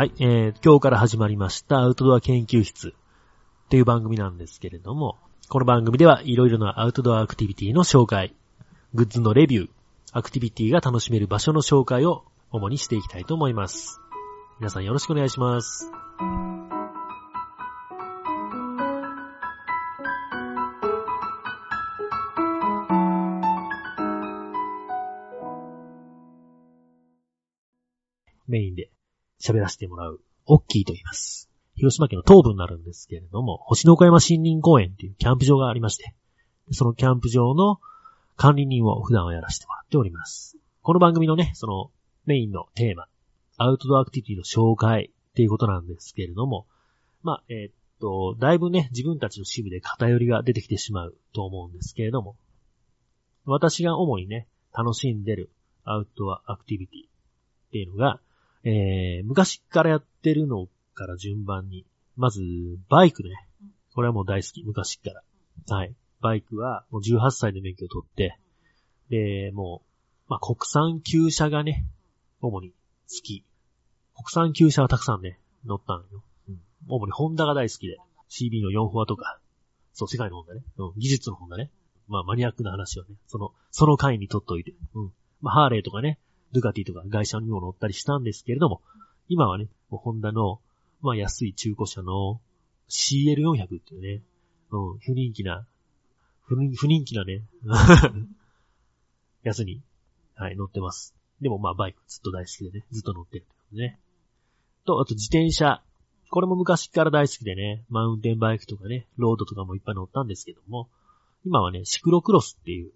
はい、えー、今日から始まりましたアウトドア研究室という番組なんですけれども、この番組ではいろいろなアウトドアアクティビティの紹介、グッズのレビュー、アクティビティが楽しめる場所の紹介を主にしていきたいと思います。皆さんよろしくお願いします。メインで喋らせてもらう、オッキーと言います。広島県の東部になるんですけれども、星の岡山森林公園っていうキャンプ場がありまして、そのキャンプ場の管理人を普段はやらせてもらっております。この番組のね、そのメインのテーマ、アウトドアアクティビティの紹介っていうことなんですけれども、まあ、えーっと、だいぶね、自分たちの趣味で偏りが出てきてしまうと思うんですけれども、私が主にね、楽しんでるアウトドアアクティビティっていうのが、えー、昔からやってるのから順番に、まず、バイクね。これはもう大好き、昔から。はい。バイクは、もう18歳で免許を取って、で、もう、まあ、国産旧車がね、主に好き。国産旧車はたくさんね、乗ったんよ。うん。主にホンダが大好きで、CB の4フォアとか、そう、世界のホンダね。うん、技術のホンダね。まあ、マニアックな話をね、その、その回に取っといて。うん。まあ、ハーレーとかね、ドゥカティとか外車にも乗ったりしたんですけれども、今はね、もうホンダの、まあ安い中古車の CL400 っていうね、うん、不人気な、不人不人気なね、やつに、はい、乗ってます。でもまあバイクずっと大好きでね、ずっと乗ってるってことね。と、あと自転車。これも昔から大好きでね、マウンテンバイクとかね、ロードとかもいっぱい乗ったんですけども、今はね、シクロクロスっていう、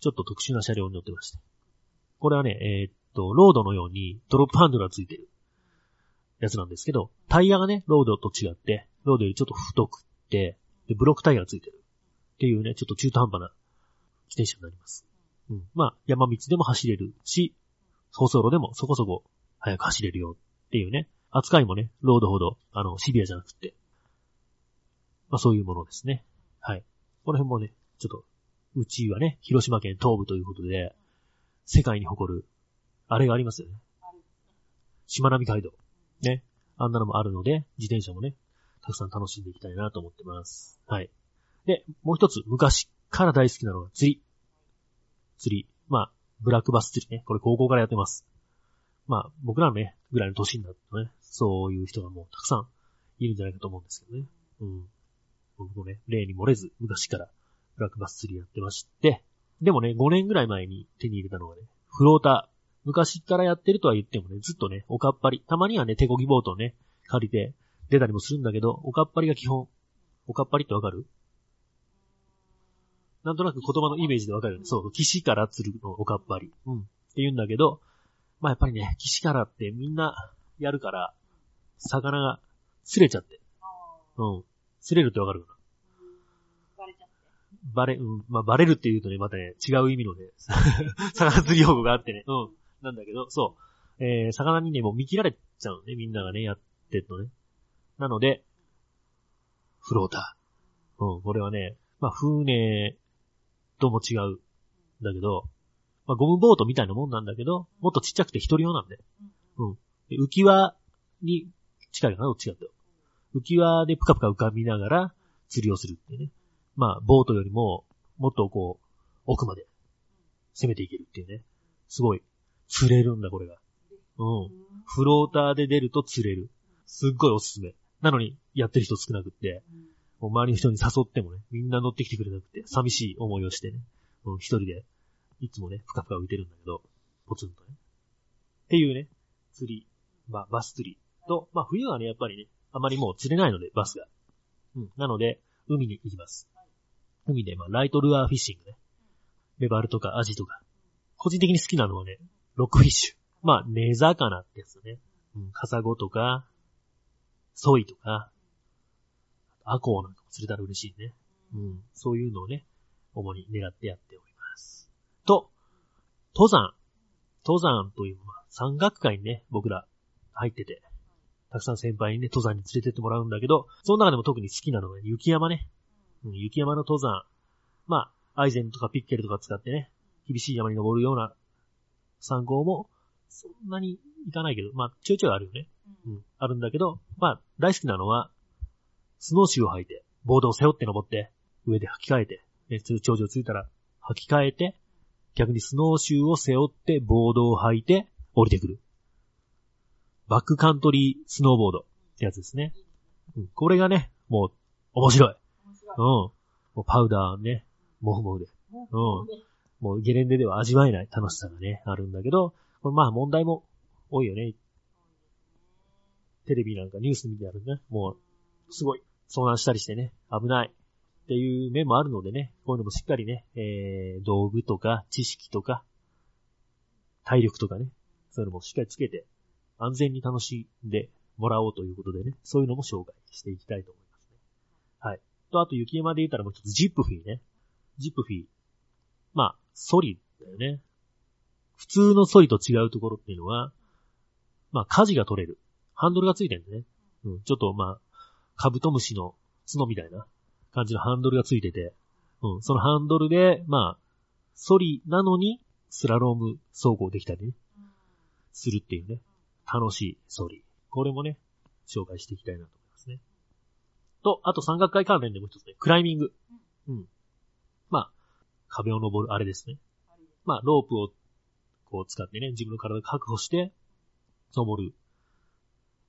ちょっと特殊な車両に乗ってまして。これはね、えーっと、ロードのようにドロップハンドルがついてるやつなんですけど、タイヤがね、ロードと違って、ロードよりちょっと太くって、で、ブロックタイヤがついてる。っていうね、ちょっと中途半端な自転車になります。うん。まあ、山道でも走れるし、舗装路でもそこそこ速く走れるよっていうね、扱いもね、ロードほど、あの、シビアじゃなくて、まあそういうものですね。はい。この辺もね、ちょっと、うちはね、広島県東部ということで、世界に誇る、あれがありますよね。しまなみ海道。ね。あんなのもあるので、自転車もね、たくさん楽しんでいきたいなと思ってます。はい。で、もう一つ、昔から大好きなのが釣り。釣り。まあ、ブラックバス釣りね。これ高校からやってます。まあ、僕らのね、ぐらいの年になるとね、そういう人がもうたくさんいるんじゃないかと思うんですけどね。うん。僕もね、例に漏れず、昔からブラックバス釣りやってまして、でもね、5年ぐらい前に手に入れたのがね、フローター。昔からやってるとは言ってもね、ずっとね、おかっぱり。たまにはね、手漕ぎボートをね、借りて出たりもするんだけど、おかっぱりが基本。おかっぱりってわかる？なんとなく言葉のイメージでわかるよね。そう、岸から釣るのおかっぱり。うん。って言うんだけど、まあやっぱりね、岸からってみんなやるから、魚が釣れちゃって。うん。釣れるってわかるかな？バレ、うん、まあ、バレるって言うとね、またね、違う意味のね、魚釣り用語があってね、うん、なんだけど、そう、えー、魚にね、もう見切られちゃうのね、みんながね、やってるのね。なので、フローター。うん、これはね、まあ、船とも違う。だけど、まあ、ゴムボートみたいなもんなんだけど、もっとちっちゃくて一人用なんで。うん。で浮き輪に近いかな、どっちかっていうと。浮き輪でぷかぷか浮かびながら釣りをするっていうね。まあ、ボートよりも、もっとこう、奥まで攻めていけるっていうね。すごい、釣れるんだ、これが。うん。フローターで出ると釣れる。すっごいおすすめ。なのに、やってる人少なくって、もう周りの人に誘ってもね、みんな乗ってきてくれなくて、寂しい思いをしてね、うん、一人で、いつもね、ふかふか浮いてるんだけど、ポツンとね。っていうね、釣り、まあ、バス釣りと、まあ、冬はね、やっぱりね、あまりもう釣れないので、バスが。うん。なので、海に行きます。海で、まあ、ライトルアーフィッシングね。メバルとかアジとか。個人的に好きなのはね、ロックフィッシュ。まあ、根魚ってやつね。うん、カサゴとか、ソイとか、アコウなんかも釣れたら嬉しいね。うん、そういうのをね、主に狙ってやっております。と、登山。登山という、まあ、山岳会にね、僕ら入ってて、たくさん先輩にね、登山に連れてってもらうんだけど、その中でも特に好きなのが雪山ね。うん、雪山の登山。まあ、アイゼンとかピッケルとか使ってね、厳しい山に登るような参考も、そんなにいかないけど、まあ、ちょいちょいあるよね。うんん、あるんだけど、まあ、大好きなのは、スノーシューを履いて、ボードを背負って登って、上で履き替えて、で、それ頂上着いたら履き替えて、逆にスノーシューを背負って、ボードを履いて、降りてくる。バックカントリースノーボードってやつですね。うん、これがね、もう、面白い。うん。。もうパウダーね、もふもふで。うんもうゲレンデでは味わえない楽しさがね、あるんだけど、これまあ問題も多いよね。テレビなんかニュース見てあるね。もう、すごい、遭難したりしてね、危ない。っていう面もあるのでね、こういうのもしっかりね、えー、道具とか知識とか、体力とかね、そういうのもしっかりつけて、安全に楽しんでもらおうということでね、そういうのも紹介していきたいと思いますね。はい。と、あと雪山で言ったらもう一つジップフィーね。ジップフィー。まあ、ソリだよね。普通のソリと違うところっていうのは、まあ、舵が取れる。ハンドルがついてるんだね。うん、ちょっとまあ、カブトムシの角みたいな感じのハンドルがついてて、うん、そのハンドルで、まあ、ソリなのに、スラローム走行できたりね、するっていうね、楽しいソリ。これもね、紹介していきたいなと。と、あと山岳会関連でもう一つね、クライミング。うん。まあ、壁を登るあれですね。まあ、ロープをこう使ってね、自分の体を確保して、登る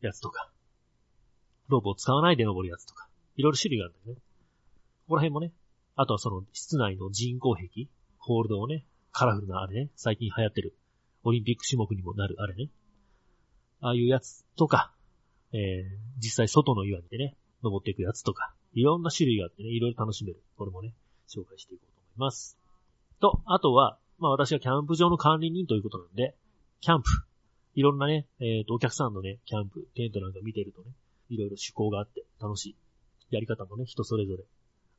やつとか、ロープを使わないで登るやつとか、いろいろ種類があるんだよね。ここら辺もね、あとはその室内の人工壁、ホールドをね、カラフルなあれね、最近流行ってる、オリンピック種目にもなるあれね。ああいうやつとか、えー、実際外の岩にでね、登っていくやつとか、いろんな種類があってね、いろいろ楽しめる。これもね、紹介していこうと思います。と、あとは、まあ私はキャンプ場の管理人ということなんで、キャンプ。いろんなね、えっ、と、お客さんのね、キャンプ、テントなんか見てるとね、いろいろ趣向があって楽しい。やり方もね、人それぞれ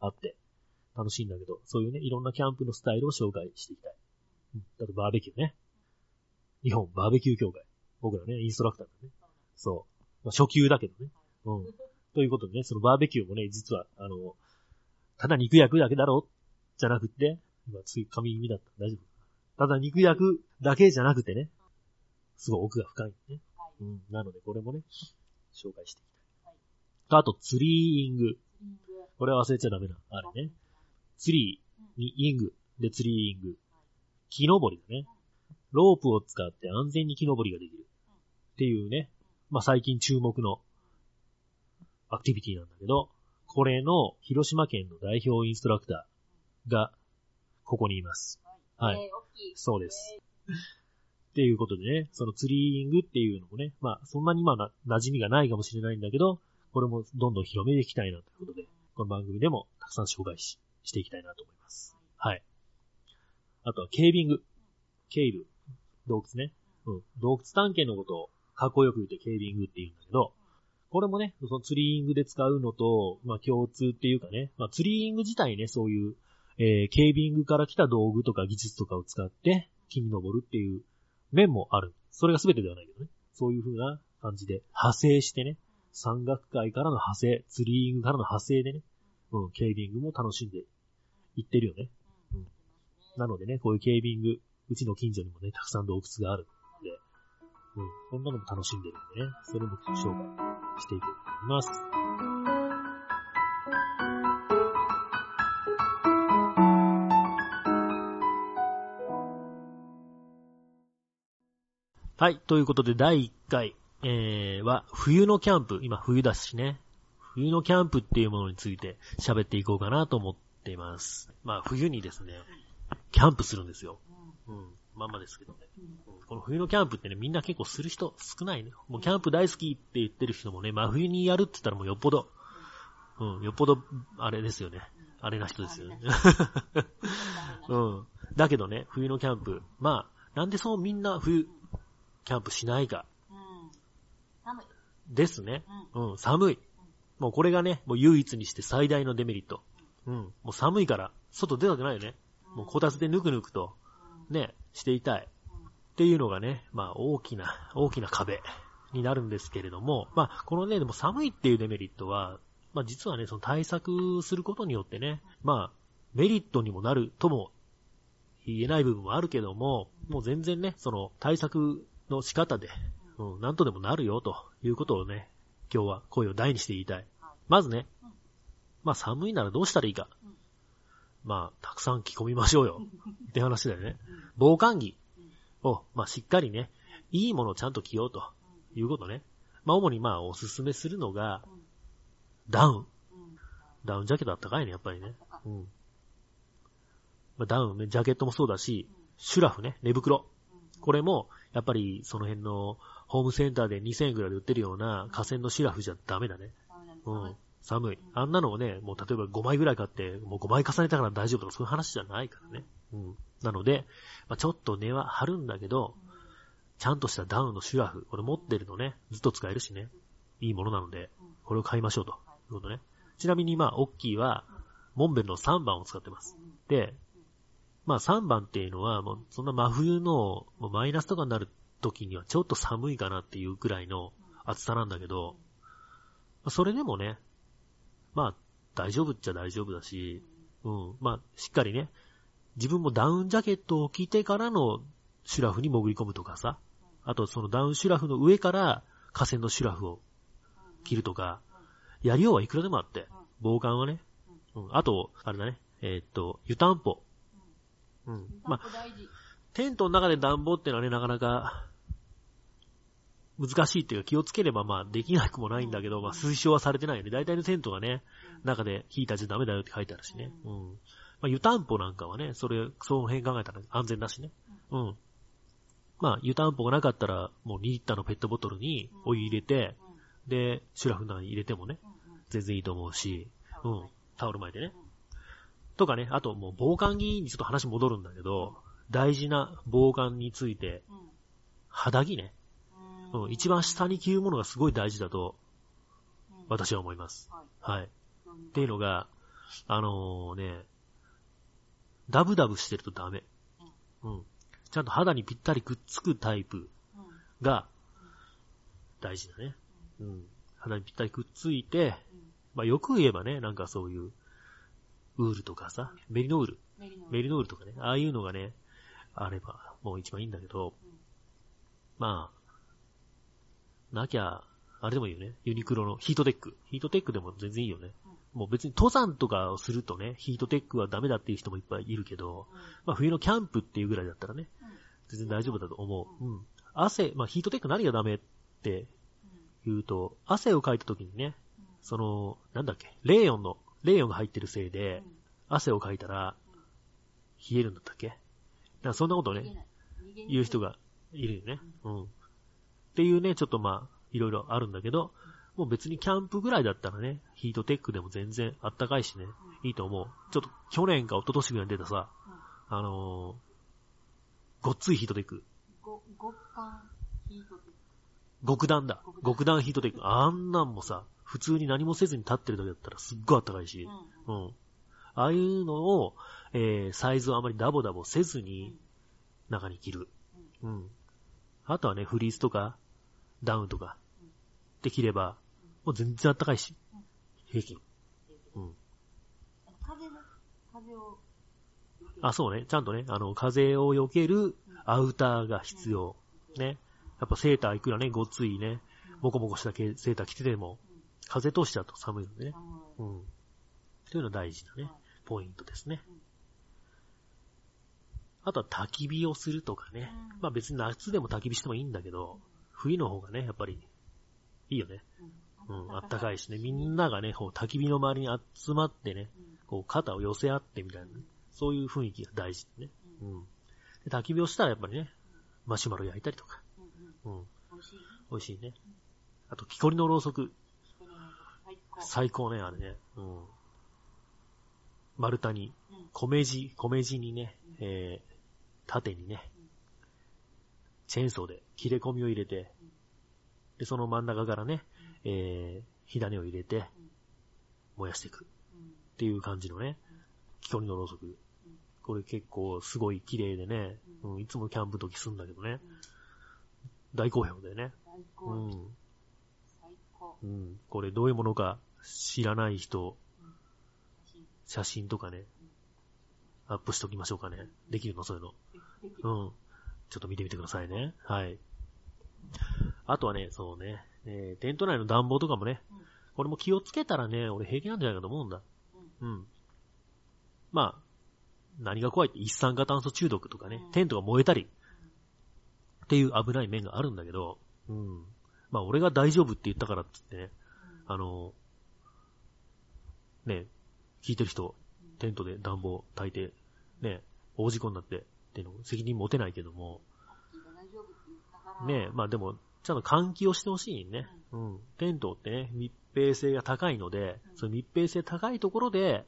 あって、楽しいんだけど、そういうね、いろんなキャンプのスタイルを紹介していきたい。うん。あと、バーベキューね。日本バーベキュー協会。僕らね、インストラクターだね。そう。まあ、初級だけどね。うん。ということでね、そのバーベキューもね、実は、あの、ただ肉焼くだけだろ？じゃなくって、今、つい髪耳だった。大丈夫ただ肉焼くだけじゃなくてね、すごい奥が深いね。はい。うん。なので、これもね、紹介していきたい。はいとあと、ツリーイングこれは忘れちゃダメな。あれね。ツリーにイング。で、ツリーイング。木登りだね。ロープを使って安全に木登りができる。っていうね。まあ、最近注目のアクティビティなんだけど、これの広島県の代表インストラクターが、ここにいます。はい。えー、大きい。そうです。っていうことでね、そのツリーイングっていうのもね、まあ、そんなにまあな、馴染みがないかもしれないんだけど、これもどんどん広めていきたいなということで、この番組でもたくさん紹介ししていきたいなと思います。はい。あとは、ケービング。ケイル。洞窟ね。うん。洞窟探検のことをかっこよく言ってケービングって言うんだけど、これもね、そのツリーイングで使うのと、まあ共通っていうかね、まあツリーイング自体ね、そういう、えー、ケービングから来た道具とか技術とかを使って木に登るっていう面もある。それが全てではないけどね。そういう風な感じで派生してね、山岳界からの派生、ツリーイングからの派生でね、うん、ケービングも楽しんでいってるよね。うん。なのでね、こういうケービング、うちの近所にもね、たくさん洞窟があるんで、うん、そんなのも楽しんでるんでね、それも紹介していこうと思います。はい、ということで第1回、えー、は冬のキャンプ、今冬だしね、冬のキャンプっていうものについて喋っていこうかなと思っています。まあ冬にですね、キャンプするんですよ。うん。まんまですけどね。うんこの冬のキャンプってね、みんな結構する人少ないね。もうキャンプ大好きって言ってる人もね、真冬にやるって言ったらもうよっぽど、うん、よっぽど、あれですよね。あれな人ですよね。うん。だけどね、冬のキャンプ。まあ、なんでそうみんな冬、キャンプしないか。うん。寒い。ですね。うん。うん、寒い。もうこれがね、もう唯一にして最大のデメリット。うん。もう寒いから、外出たくないよね。もうこたつでぬくぬくと、ね、していたい。っていうのがね、まあ大きな、大きな壁になるんですけれども、まあこのね、でも寒いっていうデメリットは、まあ実はね、その対策することによってね、まあメリットにもなるとも言えない部分もあるけども、もう全然ね、その対策の仕方でうん、なんとでもなるよ、ということをね、今日は声を大にして言いたい。まずね、まあ寒いならどうしたらいいか。まあ、たくさん着込みましょうよ。って話だよね。防寒着を、まあしっかりね、いいものをちゃんと着ようということね。まあ主にまあおすすめするのが、ダウン。うん。ダウンジャケットあったかいね、やっぱりね。うん。まあ、ダウンね、ジャケットもそうだし、シュラフね、寝袋。これも、やっぱりその辺のホームセンターで2000円くらいで売ってるような河川のシュラフじゃダメだね。うん。寒い。あんなのをね、もう例えば5枚ぐらい買って、もう5枚重ねたから大丈夫とかそういう話じゃないからね。うん。なので、まあ、ちょっと値は張るんだけど、ちゃんとしたダウンのシュラフ、これ持ってるとね、ずっと使えるしね、いいものなので、これを買いましょうということね。ちなみにまあ、オッキーは、モンベルの3番を使ってます。で、まあ3番っていうのは、もうそんな真冬のマイナスとかになる時にはちょっと寒いかなっていうくらいの暑さなんだけど、それでもね、まあ大丈夫っちゃ大丈夫だし、うん、まあしっかりね、自分もダウンジャケットを着てからのシュラフに潜り込むとかさ、あとそのダウンシュラフの上から河川のシュラフを着るとか、やりようはいくらでもあって、防寒はね、うん、あと、あれだね、えーっと、湯たんぽ。うん。まあ。テントの中で暖房ってのはね、なかなか、難しいっていうか気をつければまあできなくもないんだけど、まあ推奨はされてないよね。大体のテントがね、中でヒーターじゃダメだよって書いてあるしね。うん。まあ湯たんぽなんかはね、それ、その辺考えたら安全だしね。うん。まあ湯たんぽがなかったら、もう2リッターのペットボトルにお湯入れて、で、シュラフの中に入れてもね、全然いいと思うし、うん。タオル巻いてね。とかね、あともう防寒着にちょっと話戻るんだけど、大事な防寒について、肌着ね。うん、一番下に着るものがすごい大事だと、私は思います。はい。っていうのが、あのね、ダブダブしてるとダメ。うん。ちゃんと肌にぴったりくっつくタイプが大事だね。うん。肌にぴったりくっついて、まあよく言えばね、なんかそういう、ウールとかさ、メリノール、メリノメリノールとかね、ああいうのがね、あれば、もう一番いいんだけど、まあ、なきゃ、あれでもいいよね。ユニクロのヒートテック。ヒートテックでも全然いいよね。もう別に登山とかをするとね、ヒートテックはダメだっていう人もいっぱいいるけど、まあ冬のキャンプっていうぐらいだったらね、全然大丈夫だと思う。うん。汗、まあヒートテック何がダメって言うと、汗をかいた時にね、その、なんだっけ、レーヨンの、レーヨンが入ってるせいで、汗をかいたら、冷えるんだったっけ？なんかそんなことをね、言う人がいるよね。うん。っていうね、ちょっとまあ、いろいろあるんだけど、もう別にキャンプぐらいだったらね、ヒートテックでも全然あったかいしね、いいと思う。ちょっと去年か一昨年ぐらいに出たさ、あのー、ごっついヒートテック。ご極寒ヒートテッ極暖だ。極暖ヒートテック。あんなんもさ、普通に何もせずに立ってるだけだったらすっごいあったかいし、ク。うん。ああいうのを、えー、サイズをあまりダボダボせずに、中に着る。うん。あとはね、フリースとか、ダウンとか、できれば、もう全然あったかいし、平均。うん。風の、風を、あ、そうね。ちゃんとね、あの、風を避けるアウターが必要。ね。やっぱセーターいくらね、ごっついね、ボコボコしたけセーター着てても、風通しちゃうと寒いのでね。うん。というのは大事なね、ポイントですね。あとは焚き火をするとかね。まあ別に夏でも焚き火してもいいんだけど、冬の方がね、やっぱり、いいよね。うん、あったかいしね。みんながね、こう焚き火の周りに集まってね、こう肩を寄せ合ってみたいなね、そういう雰囲気が大事でね。うん。で焚き火をしたらやっぱりね、マシュマロ焼いたりとか。うん。美味しい。美味しいね。あと、木こりのろうそく。最高。ね、あれね。うん。丸太にうん、米地、米地にね、えー、縦にね、チェーンソーで切れ込みを入れて、で、その真ん中からね、えー、火種を入れて、燃やしていくっていう感じのね、木こりのろうそく。これ結構すごい綺麗でね、うん、いつもキャンプ時すんだけどね、大好評だよね。最う高。ん。最高。うん。これどういうものか知らない人、写真とかね、アップしときましょうかね。できるの？そういうの。うん。ちょっと見てみてくださいね。はい。あとはね、そうね、えーテント内の暖房とかもね、うん。これも気をつけたらね、俺平気なんじゃないかと思うんだ。うん。うん。まあ、何が怖いって一酸化炭素中毒とかねうん、テントが燃えたり、っていう危ない面があるんだけど、うん。まあ俺が大丈夫って言ったからって言ってね、あの、ね、聞いてる人、テントで暖房焚いて、ね、大事故になって、っていうの責任持てないけども。ね、まあでも、ちゃんと換気をしてほしいね。うん。テントってね、密閉性が高いので、うんその密閉性高いところで、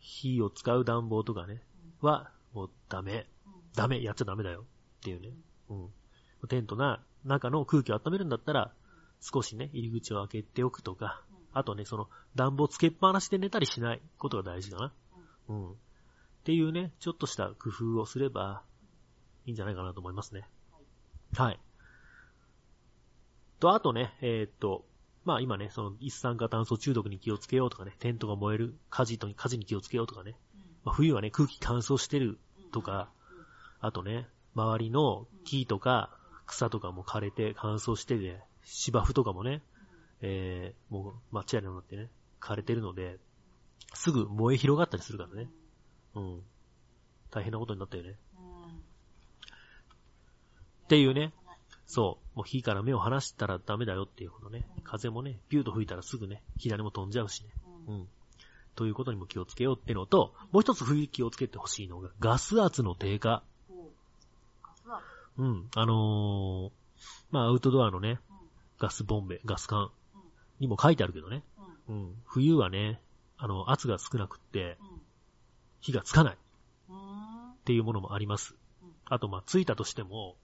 火を使う暖房とかね、は、もうダメ。うん。ダメ、やっちゃダメだよ。っていうね。うん。テントな、中の空気を温めるんだったら、少しね、入り口を開けておくとか、あとね、その暖房つけっぱなしで寝たりしないことが大事かな。うん。っていうね、ちょっとした工夫をすればいいんじゃないかなと思いますね。はい。と、あとね、えーっと、まあ今ね、その一酸化炭素中毒に気をつけようとかね、テントが燃える火事と火事に気をつけようとかね、まあ、冬はね、空気乾燥してるとか、あとね、周りの木とか草とかも枯れて乾燥してて、芝生とかもね、えー、もう抹茶色になってね、枯れてるので、すぐ燃え広がったりするからね。うん。大変なことになったよね。うん。っていうね、そう、もう火から目を離したらダメだよっていうことね。風もね、ビューと吹いたらすぐね、左も飛んじゃうしね。うん。うん。ということにも気をつけようってのと、もう一つ冬気をつけてほしいのが、ガス圧の低下。おうん。あのー、まあアウトドアのね、うん。ガスボンベ、ガス管うん。にも書いてあるけどね。うん。うん。冬はね、あの、圧が少なくって、うん。火がつかないっ。ていうものもあります。うん。あと、まあ、ついたとしても、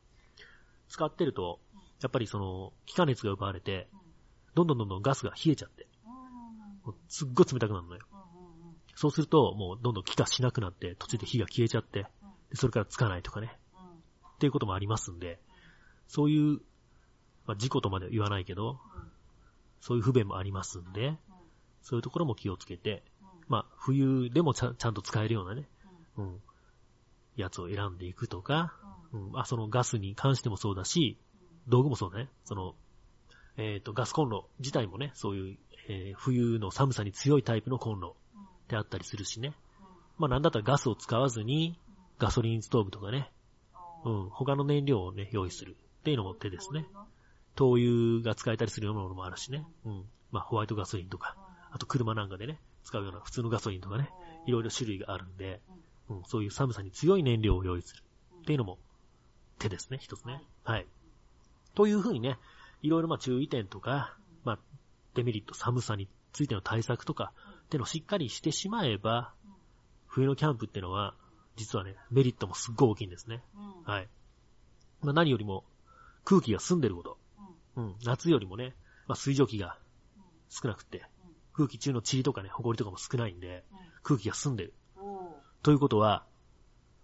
使ってると、やっぱりその、気化熱が奪われて、どんどんどんどんガスが冷えちゃって、すっごい冷たくなるのよ。そうすると、もうどんどん気化しなくなって、途中で火が消えちゃって、でそれからつかないとかね、うん。っていうこともありますんで、そういう、まあ、事故とまでは言わないけど、そういう不便もありますんで、そういうところも気をつけて、まあ、冬でもちゃんと使えるようなね、うん、やつを選んでいくとか、うん、あ、そのガスに関してもそうだし、道具もそうだね。その、えっ、と、ガスコンロ自体もね、そういう、えー冬の寒さに強いタイプのコンロであったりするしね。まあなんだったらガスを使わずに、ガソリンストーブとかね、うん、他の燃料をね、用意する。っていうのも手ですね。灯油が使えたりするようなものもあるしね。うん。まあホワイトガソリンとか、あと車なんかでね、使うような普通のガソリンとかね、いろいろ種類があるんで、うん、そういう寒さに強い燃料を用意するっていうのも手ですね、一つね。はい。というふうにね、いろいろまあ注意点とか、まあデメリット、寒さについての対策とか、っていうのをしっかりしてしまえば、冬のキャンプっていうのは、実はね、メリットもすっごい大きいんですね。はい。まあ何よりも、空気が澄んでること。うん。夏よりもね、まあ水蒸気が少なくて、空気中の塵とかね、埃とかも少ないんで、空気が澄んでる。ということは、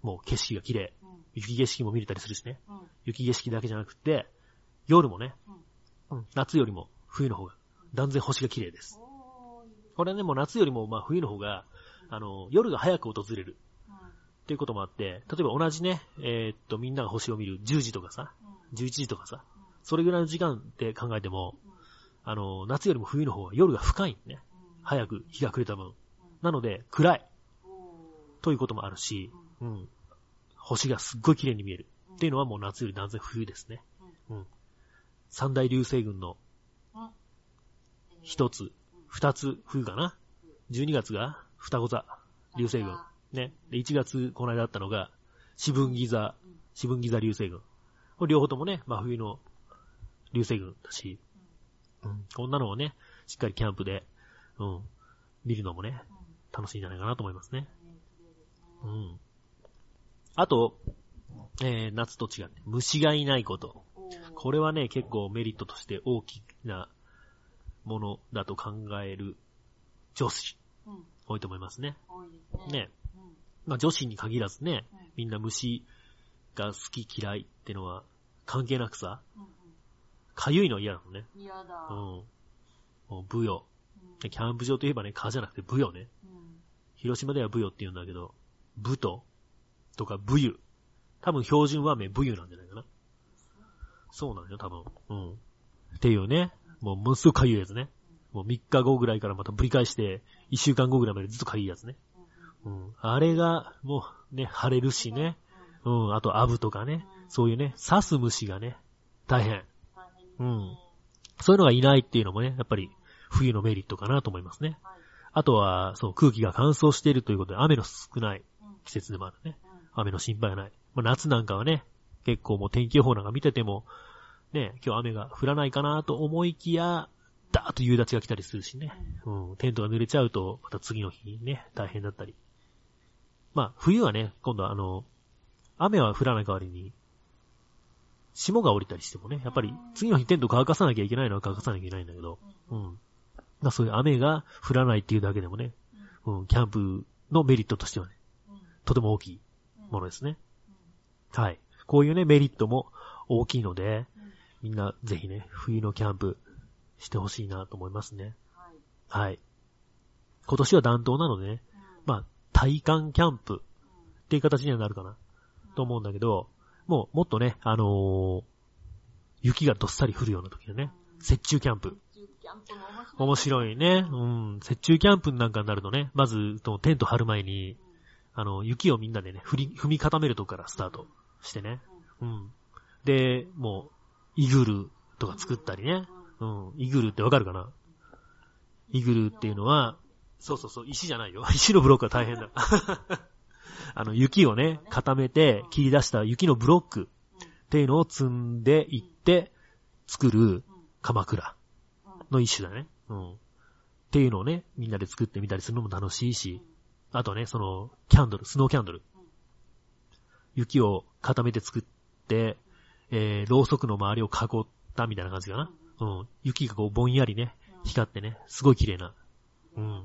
もう景色が綺麗。雪景色も見れたりするしね。雪景色だけじゃなくて、夜もね、うん、夏よりも冬の方が断然星が綺麗です。これはね、もう夏よりもまあ冬の方が、あの、夜が早く訪れる。っていうこともあって、例えば同じね、えーっと、みんなが星を見る10時とかさ、11時とかさ、それぐらいの時間って考えても、あの、夏よりも冬の方が夜が深いね。早く日が暮れた分。なので、暗い。ということもあるし、うん。星がすっごい綺麗に見える。っていうのはもう夏より断然冬ですね。うん。三大流星群の一つ、二つ冬かな。12月が双子座流星群。ね。で、1月この間あったのが、四分ギザ、四分ギザ流星群。これ両方ともね、真冬の流星群だし、うん。こんなのをね、しっかりキャンプで、うん。見るのもね、楽しいんじゃないかなと思いますね。うん。あと、えー、夏と違って、虫がいないこと。これはね、結構メリットとして大きなものだと考える女子、多いと思いますね。多いですね。ね。まあ女子に限らずね、みんな虫が好き嫌いってのは関係なくさ、かゆいの嫌なのね。嫌だ。うん。もうブヨ。でキャンプ場といえばね、蚊じゃなくてブヨね。広島ではブヨって言うんだけど、ブトとかブユ。多分標準和名ブユなんじゃないかな。そうなんだよ、多分。うん。っていうね。もう、ものすごくかゆいやつね。もう3日後ぐらいからまたぶり返して、1週間後ぐらいまでずっとかゆいやつね。うん。あれが、もうね、腫れるしね。うん。あと、アブとかね。そういうね、刺す虫がね、大変。うん。そういうのがいないっていうのもね、やっぱり冬のメリットかなと思いますね。はい。あとは、そう、空気が乾燥しているということで、雨の少ないうん季節でもあるね。うん雨の心配がない。まあ、夏なんかはね、結構もう天気予報なんか見てても、ね、今日雨が降らないかなと思いきや、ダーッと夕立が来たりするしね。うん、テントが濡れちゃうと、また次の日ね、大変だったり。まあ、冬はね、今度はあの、雨は降らない代わりに、霜が降りたりしてもね、やっぱり次の日テント乾かさなきゃいけないのは乾かさなきゃいけないんだけど、うん。まあそういう雨が降らないっていうだけでもね、うん、キャンプのメリットとしてはね、うんとても大きいうんものですね。うんはい。こういうね、メリットも大きいので、うんみんなぜひね、冬のキャンプしてほしいなと思いますね。はい。はい。今年は暖冬なのでね、うんまあ、体感キャンプうんっていう形にはなるかなと思うんだけど、もうもっとね、あのー雪がどっさり降るような時のね、雪中キャンプ。面白い。ね。うん。雪中キャンプなんかになるとね、まず、テント張る前に、あの、雪をみんなでね、振り、踏み固めるとこからスタートしてね。うん。で、もう、イグルとか作ったりね。うん。イグルってわかるかな？イグルっていうのは、そうそうそう、石じゃないよ。石のブロックは大変だ。あの、雪をね、固めて切り出した雪のブロックっていうのを積んでいって作る鎌倉の一種だね。うん。っていうのをね、みんなで作ってみたりするのも楽しいし、あとね、その、キャンドル、スノーキャンドル。雪を固めて作って、えー、ろうそくの周りを囲ったみたいな感じかな。うん。雪がこうぼんやりね、光ってね、すごい綺麗な。うん。っ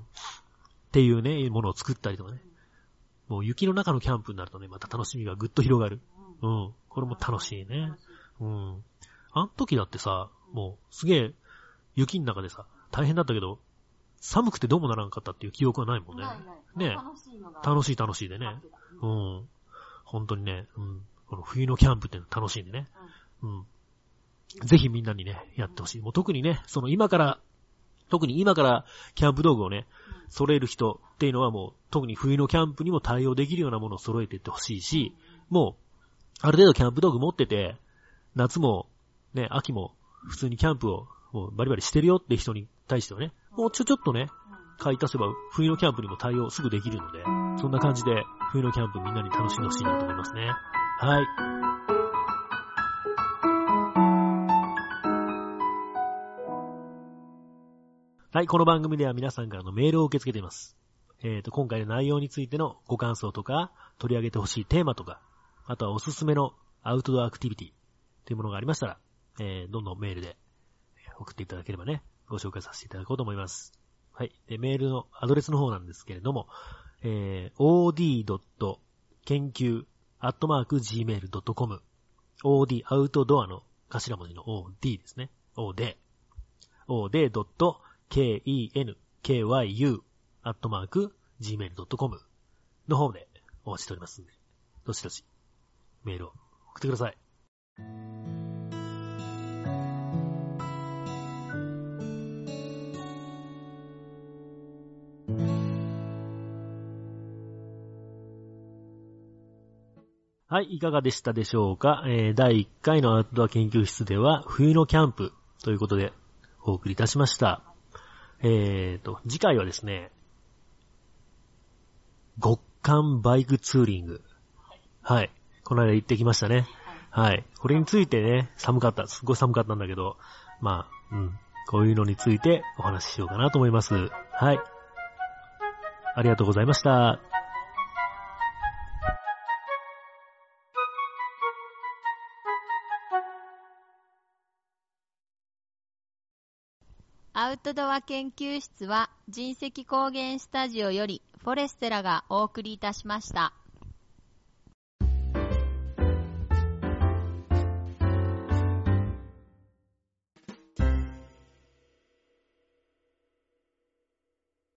ていうね、ものを作ったりとかね。もう雪の中のキャンプになるとね、また楽しみがぐっと広がる。うん。これも楽しいね。うん。あの時だってさ、もうすげえ雪の中でさ、大変だったけど、寒くてどうもならんかったっていう記憶はないもんね。ね楽しい。楽しい楽しいでね。ううんん。本当にね、うん。この冬のキャンプっていうの楽しいんでね。うん。ぜひみんなにね、やってほしい。もう特にね、その今から、特に今からキャンプ道具をね、揃える人っていうのはもう、特に冬のキャンプにも対応できるようなものを揃えていってほしいし、もう、ある程度キャンプ道具持ってて、夏も、ね、秋も、普通にキャンプを、もうバリバリしてるよって人に対してはね、もうちょ、ちょっとね、買い足せば冬のキャンプにも対応すぐできるので、そんな感じで冬のキャンプみんなに楽しんでほしいなと思いますね。はい。はい、この番組では皆さんからのメールを受け付けています。えっ、と、今回の内容についてのご感想とか、取り上げてほしいテーマとか、あとはおすすめのアウトドアアクティビティというものがありましたら、えー、どんどんメールで送っていただければね、ご紹介させていただこうと思います。はい。で、メールのアドレスの方なんですけれども、えー、od. 研究 gmail.com od アウトドアの頭文字の od ですね。od od k-e-n-k-y-u アットマーク gmail.com の方でお待ちしておりますんで、どしどしメールを送ってください。はい、いかがでしたでしょうか、えー第1回のアウトドア研究室では、冬のキャンプということでお送りいたしました。えーと、次回はですね、極寒バイクツーリング。はい。この間行ってきましたね。はい。これについてね、寒かった。すっごい寒かったんだけど、まあ、うん。こういうのについてお話ししようかなと思います。はい。ありがとうございました。トドア研究室は人石高原スタジオよりフォレステラがお送りいたしました。